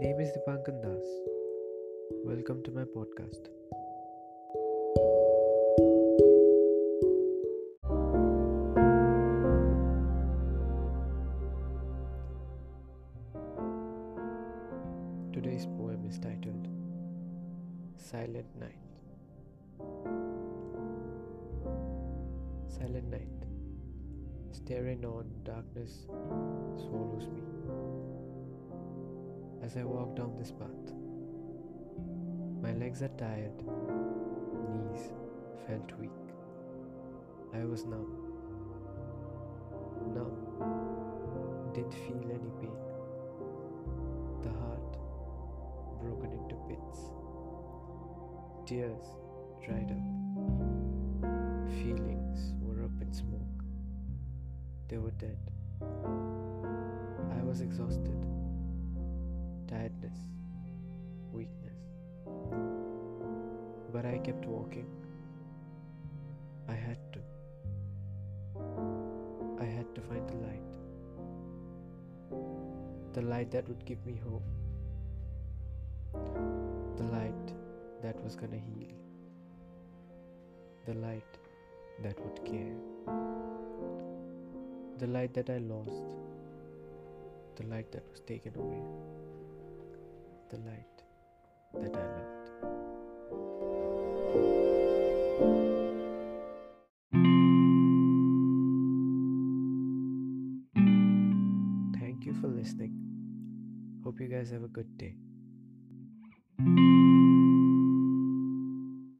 name is Dipankan Das. Welcome to my podcast. Today's poem is titled Silent Night. Silent night, staring on darkness swallows me as I walk down this path. My legs are tired, knees felt weak. I was numb. Numb, didn't feel any pain. The heart broken into bits. Tears dried up. Feelings were up in smoke. They were dead. I was exhausted. Tiredness, weakness. But I kept walking. I had to. I had to find the light. The light that would give me hope. The light that was gonna heal. The light that would care. The light that I lost. The light that was taken away. The light that I loved. Thank you for listening. Hope you guys have a good day.